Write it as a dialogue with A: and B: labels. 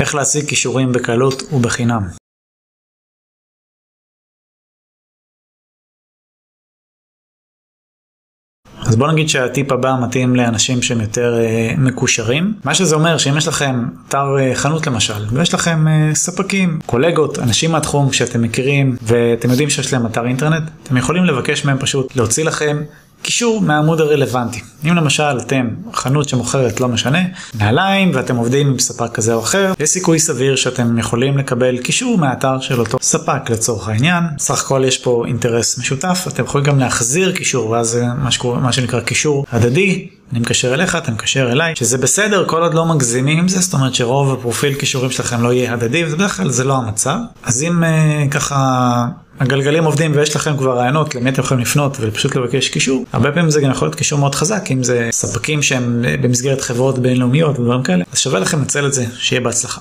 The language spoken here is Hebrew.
A: איך להשיג כישורים בקלות ובחינם. אז בוא נגיד שהטיפ הבא מתאים לאנשים שהם יותר uh, מקושרים. מה שזה אומר שאם יש לכם אתר uh, חנות למשל, ויש לכם uh, ספקים, קולגות, אנשים מהתחום שאתם מכירים, ואתם יודעים שיש להם אתר אינטרנט, אתם יכולים לבקש מהם פשוט להוציא לכם קישור מהעמוד הרלוונטי. אם למשל אתם חנות שמוכרת לא משנה, נעליים ואתם עובדים עם ספק כזה או אחר, יש סיכוי סביר שאתם יכולים לקבל קישור מהאתר של אותו ספק לצורך העניין. סך הכל יש פה אינטרס משותף, אתם יכולים גם להחזיר קישור ואז זה מה, מה שנקרא קישור הדדי. אני מקשר אליך, אתה מקשר אליי, שזה בסדר כל עוד לא מגזימים עם זה, זאת אומרת שרוב הפרופיל קישורים שלכם לא יהיה הדדי, וזה בדרך כלל זה לא המצב. אז אם uh, ככה הגלגלים עובדים ויש לכם כבר רעיונות למי אתם יכולים לפנות ופשוט לבקש קישור, הרבה פעמים זה גם יכול להיות קישור מאוד חזק, אם זה ספקים שהם במסגרת חברות בינלאומיות ודברים כאלה, אז שווה לכם לנצל את זה, שיהיה בהצלחה.